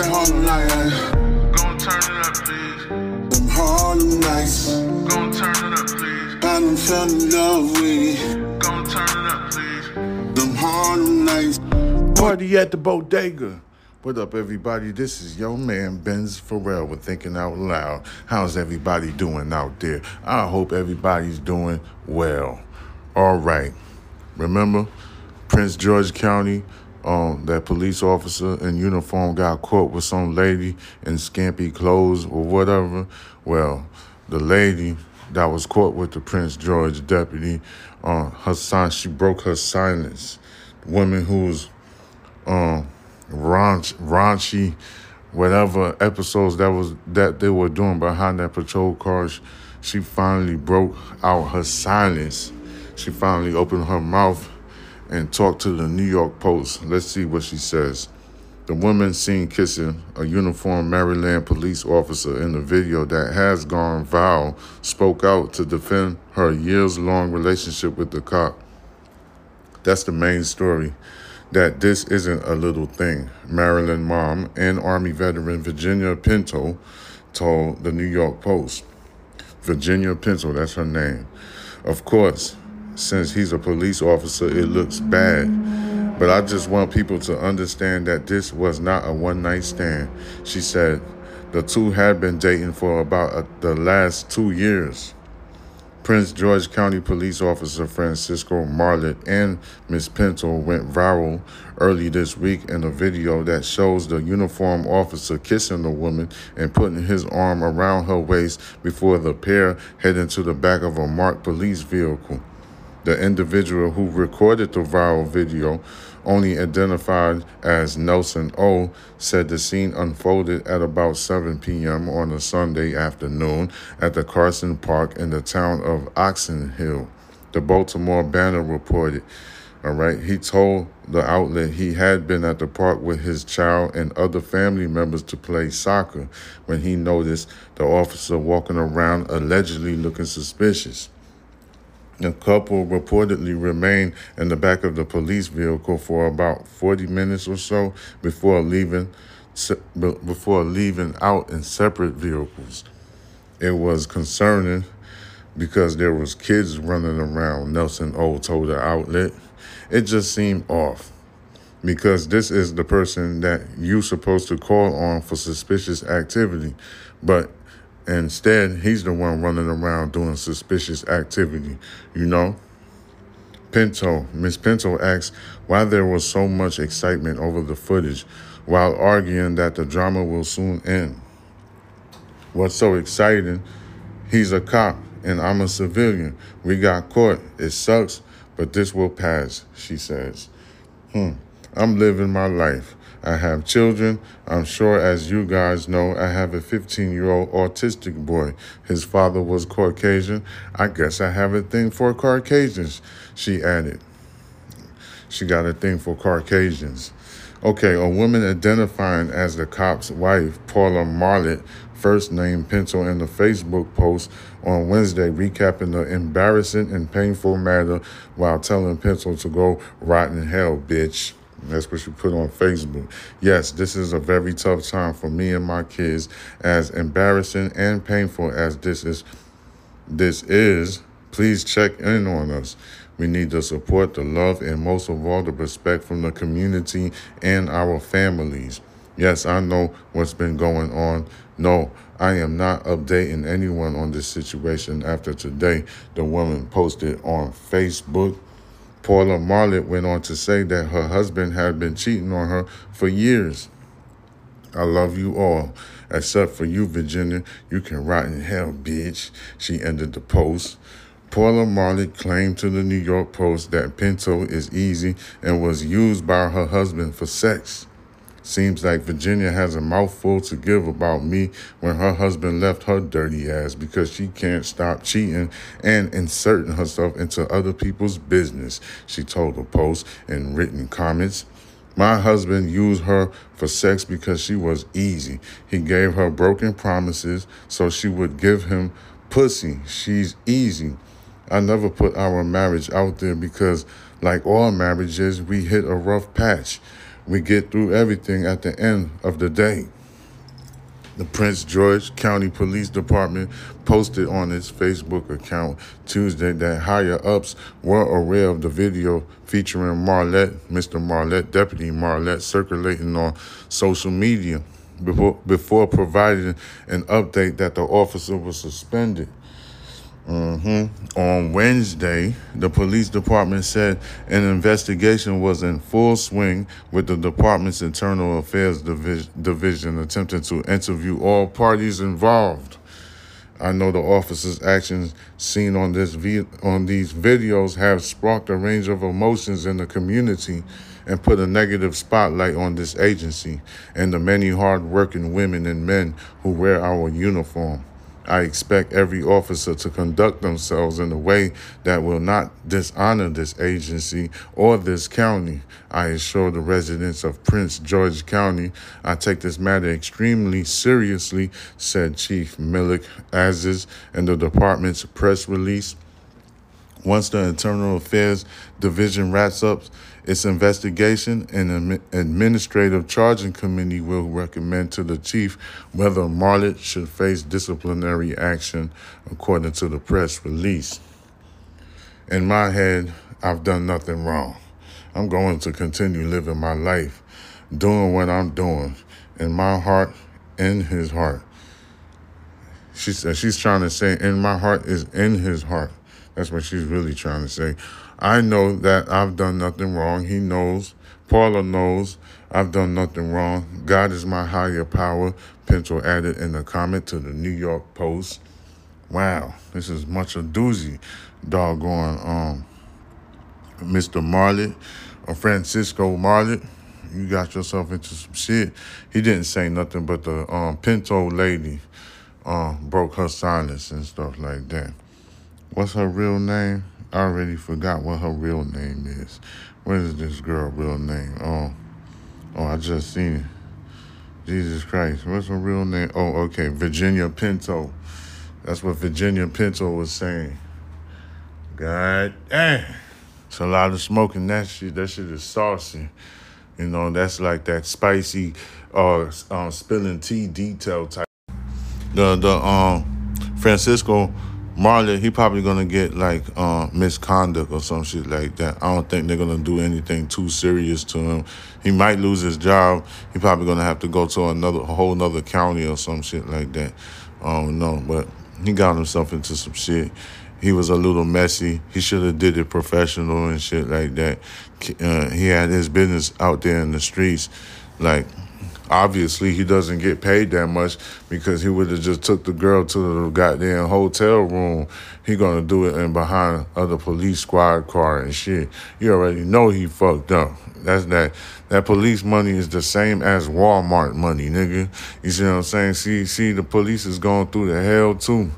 that Harlem night. Gon' turn it up, please. Them Harlem nights. Gon' turn it up, please. I done fell in love with it. Gon' turn it up, please. Them Harlem nights. Party at the bodega. What up, everybody? This is your man Benz Farel with Thinking Out Loud. How's everybody doing out there? I hope everybody's doing well. All right. Remember, Prince George County, um, that police officer in uniform got caught with some lady in scampy clothes or whatever. Well, the lady that was caught with the Prince George deputy, uh, her son, she broke her silence. The woman who was um raunch, raunchy whatever episodes that was that they were doing behind that patrol car she finally broke out her silence she finally opened her mouth and talked to the new york post let's see what she says the woman seen kissing a uniformed maryland police officer in the video that has gone viral spoke out to defend her years-long relationship with the cop that's the main story. That this isn't a little thing. Maryland mom and Army veteran Virginia Pinto told the New York Post. Virginia Pinto, that's her name. Of course, since he's a police officer, it looks bad. But I just want people to understand that this was not a one night stand. She said the two had been dating for about uh, the last two years. Prince George County Police Officer Francisco Marlet and Miss Pinto went viral early this week in a video that shows the uniformed officer kissing the woman and putting his arm around her waist before the pair head into the back of a marked police vehicle. The individual who recorded the viral video, only identified as Nelson O, said the scene unfolded at about 7 p.m. on a Sunday afternoon at the Carson Park in the town of Oxon Hill. The Baltimore Banner reported. All right, he told the outlet he had been at the park with his child and other family members to play soccer when he noticed the officer walking around allegedly looking suspicious. The couple reportedly remained in the back of the police vehicle for about 40 minutes or so before leaving before leaving out in separate vehicles. It was concerning because there was kids running around, Nelson O told the outlet. It just seemed off because this is the person that you're supposed to call on for suspicious activity, but instead he's the one running around doing suspicious activity, you know? Pinto, Miss Pinto asks why there was so much excitement over the footage while arguing that the drama will soon end. What's so exciting? He's a cop and I'm a civilian. We got caught. It sucks, but this will pass, she says. Hmm. I'm living my life. I have children. I'm sure, as you guys know, I have a 15 year old autistic boy. His father was Caucasian. I guess I have a thing for Caucasians, she added. She got a thing for Caucasians. Okay, a woman identifying as the cop's wife, Paula Marlett, first named Pencil, in the Facebook post on Wednesday, recapping the embarrassing and painful matter while telling Pencil to go rot in hell, bitch. That's what you put on Facebook. Yes, this is a very tough time for me and my kids. As embarrassing and painful as this is, this is. Please check in on us. We need the support, the love, and most of all, the respect from the community and our families. Yes, I know what's been going on. No, I am not updating anyone on this situation after today. The woman posted on Facebook. Paula Marlett went on to say that her husband had been cheating on her for years. I love you all, except for you, Virginia. You can rot in hell, bitch. She ended the post. Paula Marlett claimed to the New York Post that Pinto is easy and was used by her husband for sex. Seems like Virginia has a mouthful to give about me when her husband left her dirty ass because she can't stop cheating and inserting herself into other people's business, she told the Post in written comments. My husband used her for sex because she was easy. He gave her broken promises so she would give him pussy. She's easy. I never put our marriage out there because, like all marriages, we hit a rough patch. We get through everything at the end of the day. The Prince George County Police Department posted on its Facebook account Tuesday that higher ups were aware of the video featuring Marlette, Mr. Marlette, Deputy Marlette, circulating on social media before, before providing an update that the officer was suspended. Mm-hmm. On Wednesday, the police department said an investigation was in full swing with the department's internal affairs division, attempting to interview all parties involved. I know the officer's actions seen on this vi- on these videos have sparked a range of emotions in the community and put a negative spotlight on this agency and the many hard-working women and men who wear our uniform. I expect every officer to conduct themselves in a way that will not dishonor this agency or this county. I assure the residents of Prince George County I take this matter extremely seriously, said Chief Malik Aziz in the department's press release. Once the Internal Affairs Division wraps up its investigation, an administrative charging committee will recommend to the chief whether Marlette should face disciplinary action, according to the press release. In my head, I've done nothing wrong. I'm going to continue living my life, doing what I'm doing, in my heart, in his heart. She said she's trying to say, in my heart is in his heart. That's what she's really trying to say. I know that I've done nothing wrong. He knows. Paula knows I've done nothing wrong. God is my higher power. Pinto added in a comment to the New York Post. Wow, this is much a doozy. Doggone um, Mr. Marlette or Francisco Marlette. You got yourself into some shit. He didn't say nothing, but the um, Pinto lady um, broke her silence and stuff like that. What's her real name? I already forgot what her real name is. What is this girl real name? Oh, oh, I just seen it. Jesus Christ, what's her real name? Oh, okay, Virginia Pinto. That's what Virginia Pinto was saying. God damn. It's a lot of smoking that shit. That shit is saucy. You know, that's like that spicy uh um, spilling tea detail type. The the um Francisco Marlette, he probably gonna get like uh, misconduct or some shit like that. I don't think they're gonna do anything too serious to him. He might lose his job. He probably gonna have to go to another a whole another county or some shit like that. I don't know, but he got himself into some shit. He was a little messy. He should have did it professional and shit like that. Uh, he had his business out there in the streets, like obviously he doesn't get paid that much because he would have just took the girl to the goddamn hotel room. He gonna do it in behind other police squad car and shit. You already know he fucked up. That's that. That police money is the same as Walmart money, nigga. You see what I'm saying? See, see, the police is going through the hell too.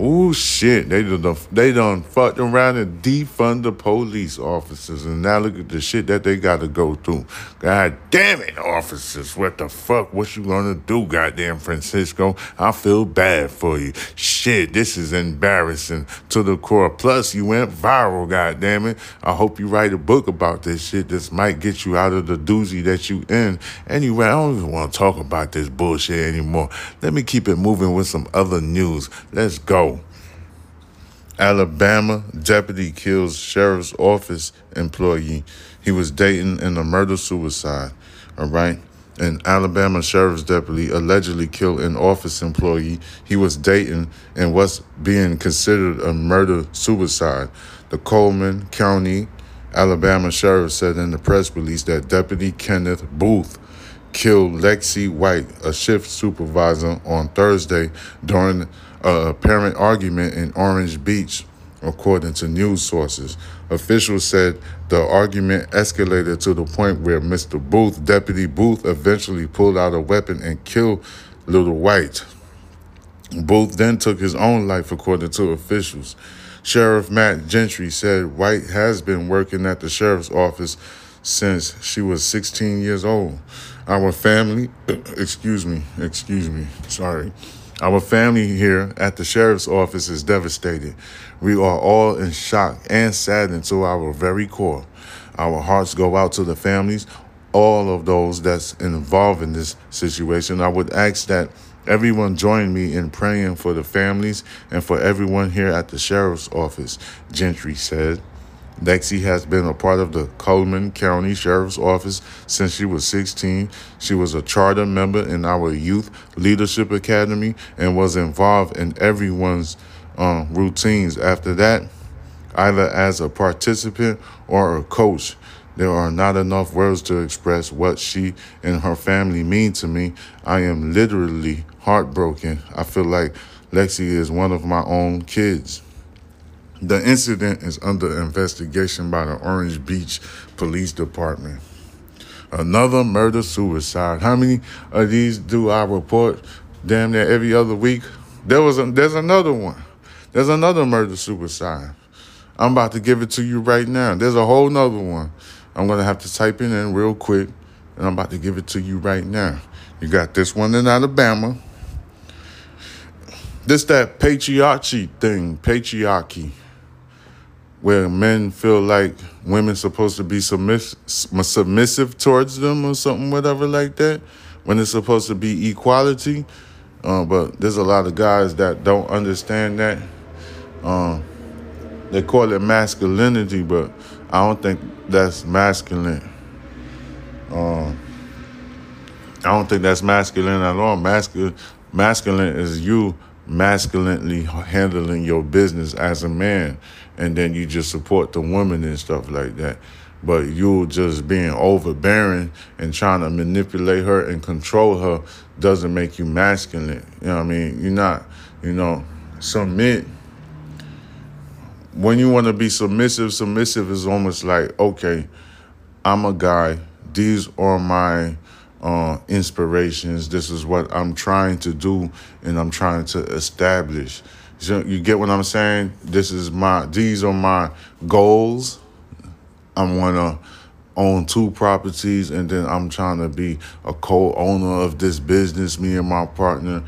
Oh shit, they done they done fucked around and defund the police officers, and now look at the shit that they got to go through. God damn it, officers! What the fuck? What you gonna do, goddamn Francisco? I feel bad for you. Shit, this is embarrassing to the core. Plus, you went viral, goddamn it. I hope you write a book about this shit. This might get you out of the doozy that you in. Anyway, I don't even want to talk about this bullshit anymore. Let me keep it moving with some other news. Let's go. Alabama deputy kills sheriff's office employee. He was dating in a murder suicide. All right. An Alabama sheriff's deputy allegedly killed an office employee he was dating and was being considered a murder suicide. The Cullman County, Alabama sheriff said in the press release that Deputy Kenneth Booth killed Lexi White, a shift supervisor, on Thursday during a apparent argument in Orange Beach, according to news sources. Officials said the argument escalated to the point where Mr. Booth, Deputy Booth, eventually pulled out a weapon and killed Little White. Booth then took his own life, according to officials. Sheriff Matt Gentry said White has been working at the sheriff's office since she was 16 years old. Our family, excuse me, excuse me, sorry. Our family here at the sheriff's office is devastated. We are all in shock and saddened to our very core. Our hearts go out to the families all of those that's involved in this situation. I would ask that everyone join me in praying for the families and for everyone here at the sheriff's office, Gentry said. Lexi has been a part of the Cullman County Sheriff's Office since she was 16. She was a charter member in our Youth Leadership Academy and was involved in everyone's um, routines. After that, either as a participant or a coach, there are not enough words to express what she and her family mean to me. I am literally heartbroken. I feel like Lexi is one of my own kids. The incident is under investigation by the Orange Beach Police Department. Another murder suicide. How many of these do I report damn near every other week? There was a, there's another one. There's another murder suicide. I'm about to give it to you right now. There's a whole nother one. I'm gonna have to type it in real quick, and I'm about to give it to you right now. You got this one in Alabama. This that patriarchy thing, patriarchy where men feel like women supposed to be submiss- submissive towards them or something, whatever like that, when it's supposed to be equality. Uh, but there's a lot of guys that don't understand that. Um, they call it masculinity, but I don't think that's masculine. Um, I don't think that's masculine at all. Masculine, masculine is you masculinely handling your business as a man and then you just support the women and stuff like that. But you just being overbearing and trying to manipulate her and control her doesn't make you masculine. You know what i mean? You're not you know submit. When you want to be submissive submissive is almost like okay i'm a guy. These are my uh, inspirations. This is what I'm trying to do and I'm trying to establish. So you get what I'm saying? This is my these are my goals. I want to own two properties and then I'm trying to be a co-owner of this business me and my partner.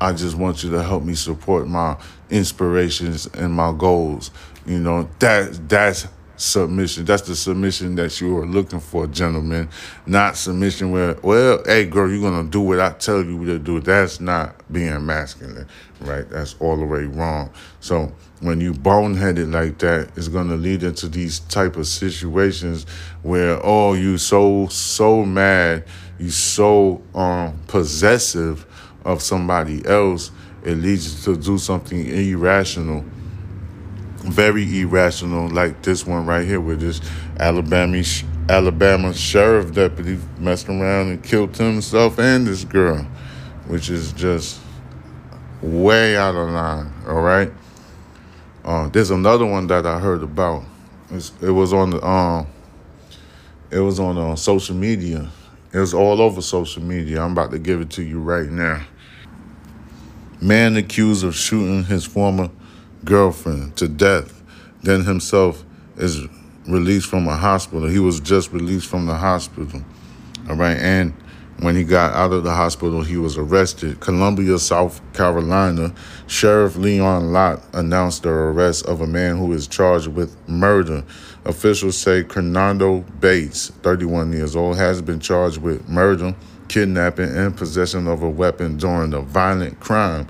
I just want you to help me support my inspirations and my goals. You know, that that's submission. That's the submission that you are looking for, gentlemen. Not submission where, well, hey, girl, you're going to do what I tell you to do. That's not being masculine, right? That's all the way wrong. So when you boneheaded like that, it's going to lead into these type of situations where, oh, you so, so mad, you so um, possessive of somebody else, it leads you to do something irrational very irrational, like this one right here, with this Alabama Alabama sheriff deputy messing around and killed himself and this girl, which is just way out of line. All right. Uh, there's another one that I heard about. It's, it was on the um, it was on uh, social media. It was all over social media. I'm about to give it to you right now. Man accused of shooting his former girlfriend to death, then himself is released from a hospital. He was just released from the hospital. All right. And when he got out of the hospital, he was arrested. Columbia, South Carolina, Sheriff Leon Lott announced the arrest of a man who is charged with murder. Officials say Fernando Bates, 31 years old, has been charged with murder, kidnapping, and possession of a weapon during a violent crime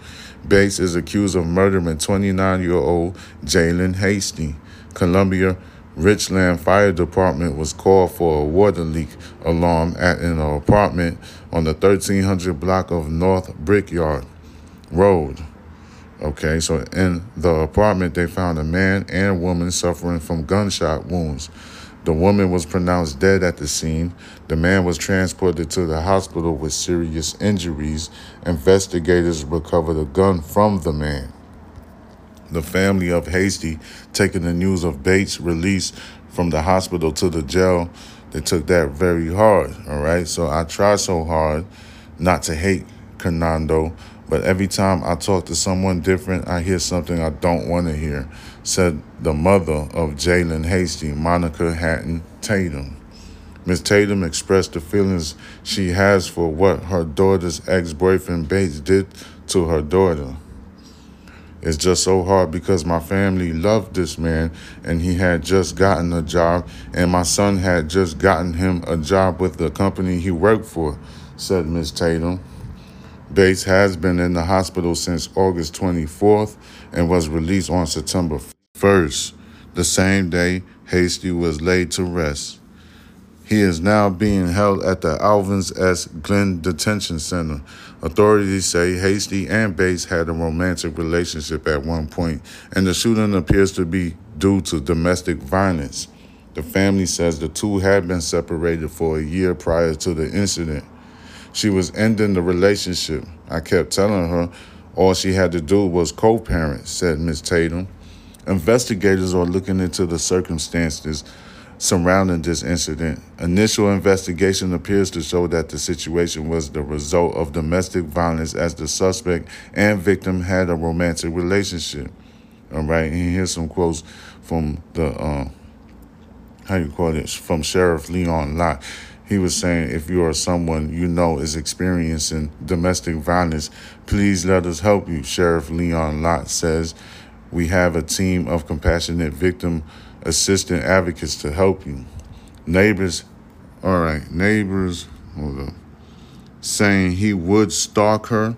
Bates is accused of murdering 29 year old Jalen Hasty. Columbia Richland Fire Department was called for a water leak alarm at an apartment on the 1300 block of North Brickyard Road. Okay, so in the apartment, they found a man and woman suffering from gunshot wounds. The woman was pronounced dead at the scene. The man was transported to the hospital with serious injuries. Investigators recovered a gun from the man. The family of Hasty, taking the news of Bates' release from the hospital to the jail, they took that very hard. All right, so I tried so hard not to hate Fernando, but every time I talk to someone different, I hear something I don't want to hear said the mother of Jalen Hasty, Monica Hatton Tatum. Ms. Tatum expressed the feelings she has for what her daughter's ex boyfriend Bates did to her daughter. It's just so hard because my family loved this man and he had just gotten a job and my son had just gotten him a job with the company he worked for, said Miss Tatum. Bates has been in the hospital since August 24th and was released on September 1st, the same day Hasty was laid to rest. He is now being held at the Alvins S. Glenn Detention Center. Authorities say Hasty and Bates had a romantic relationship at one point, and the shooting appears to be due to domestic violence. The family says the two had been separated for a year prior to the incident. She was ending the relationship. I kept telling her all she had to do was co parent, said Miss Tatum. Investigators are looking into the circumstances surrounding this incident. Initial investigation appears to show that the situation was the result of domestic violence as the suspect and victim had a romantic relationship. All right, and here's some quotes from the uh, how you call it from Sheriff Leon Lott. He was saying, if you are someone you know is experiencing domestic violence, please let us help you. Sheriff Leon Lott says, we have a team of compassionate victim assistant advocates to help you. Neighbors, all right, neighbors, hold up, saying he would stalk her,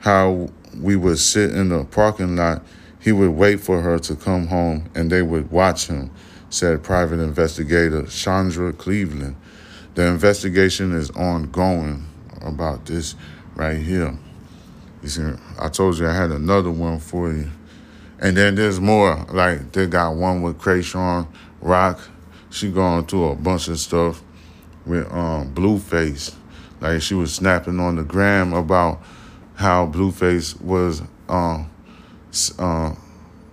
how we would sit in the parking lot, he would wait for her to come home and they would watch him, said private investigator Chandra Cleveland. The investigation is ongoing about this right here. You see, I told you I had another one for you. And then there's more. Like they got one with Chrisean Rock. She going through a bunch of stuff with um, Blueface. Like she was snapping on the gram about how Blueface was um, uh,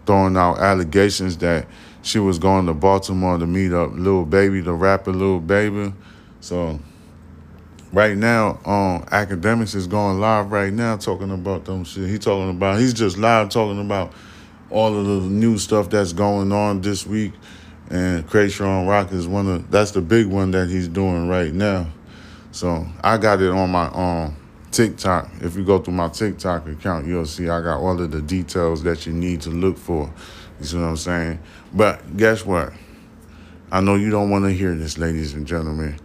throwing out allegations that she was going to Baltimore to meet up Little Baby, the rapper Little Baby. So right now, um, Akademiks is going live right now talking about them shit. He talking about he's just live talking about all of the new stuff that's going on this week. And Chrisean Rock is one of that's the big one that he's doing right now. So I got it on my um TikTok. If you go through my TikTok account, you'll see I got all of the details that you need to look for. You see what I'm saying? But guess what? I know you don't want to hear this, ladies and gentlemen.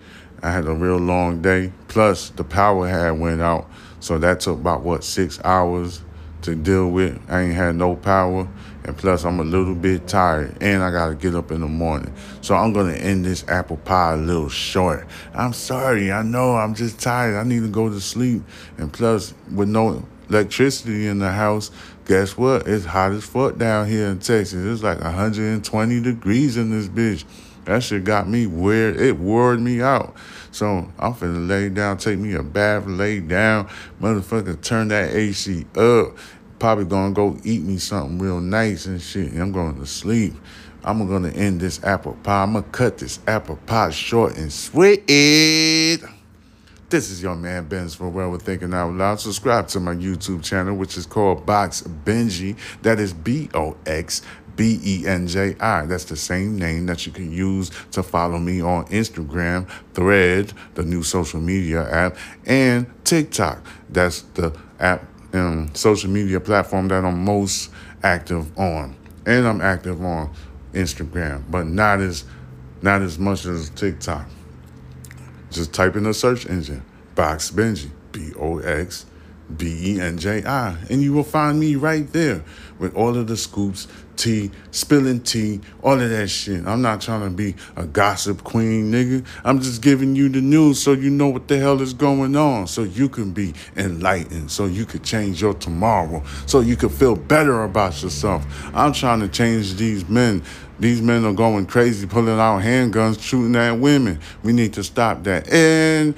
I had a real long day. Plus, the power had went out, so that took about what six hours to deal with. I ain't had no power. And plus, I'm a little bit tired and I got to get up in the morning. So I'm to end this apple pie a little short. I'm sorry. I know I'm just tired. I need to go to sleep. And plus, with no electricity in the house, guess what? It's hot as fuck down here in Texas. It's like 120 degrees in this bitch. That shit got me weird. It wore me out. So I'm finna lay down, take me a bath, lay down, motherfucker, turn that AC up. Probably gonna go eat me something real nice and shit. And I'm going to sleep. I'm gonna end this apple pie. I'm gonna cut this apple pie short and sweet. This is your man Benz for Well with Thinking Out Loud. Subscribe to my YouTube channel, which is called Box Benji. That is B O X B E N J I. That's the same name that you can use to follow me on Instagram, Thread, the new social media app, and TikTok. That's the app um, social media platform that I'm most active on. And I'm active on Instagram, but not as not as much as TikTok. Just type in the search engine, Box Benji, B O X B E N J I, and you will find me right there with all of the scoops, tea, spilling tea, all of that shit. I'm not trying to be a gossip queen, nigga. I'm just giving you the news so you know what the hell is going on, so you can be enlightened, so you could change your tomorrow, so you could feel better about yourself. I'm trying to change these men. These men are going crazy, pulling out handguns, shooting at women. We need to stop that. And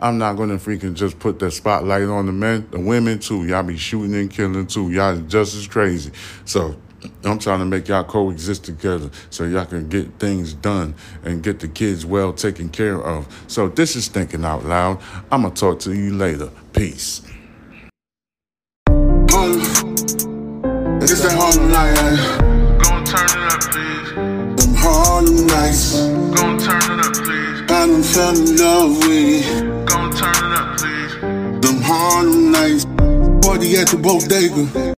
I'm not gonna freaking just put the spotlight on the men, the women too. Y'all be shooting and killing too. Y'all just as crazy. So I'm trying to make y'all coexist together so y'all can get things done and get the kids well taken care of. So this is thinking out loud. I'm gonna talk to you later. Peace. Harlem. It's that Harlem night. Gon' turn it up, please. Them Harlem nights. Gon' turn it up, please. I done fell in love with it. Gon' turn it up, please. Them Harlem nights. Party at the bodega.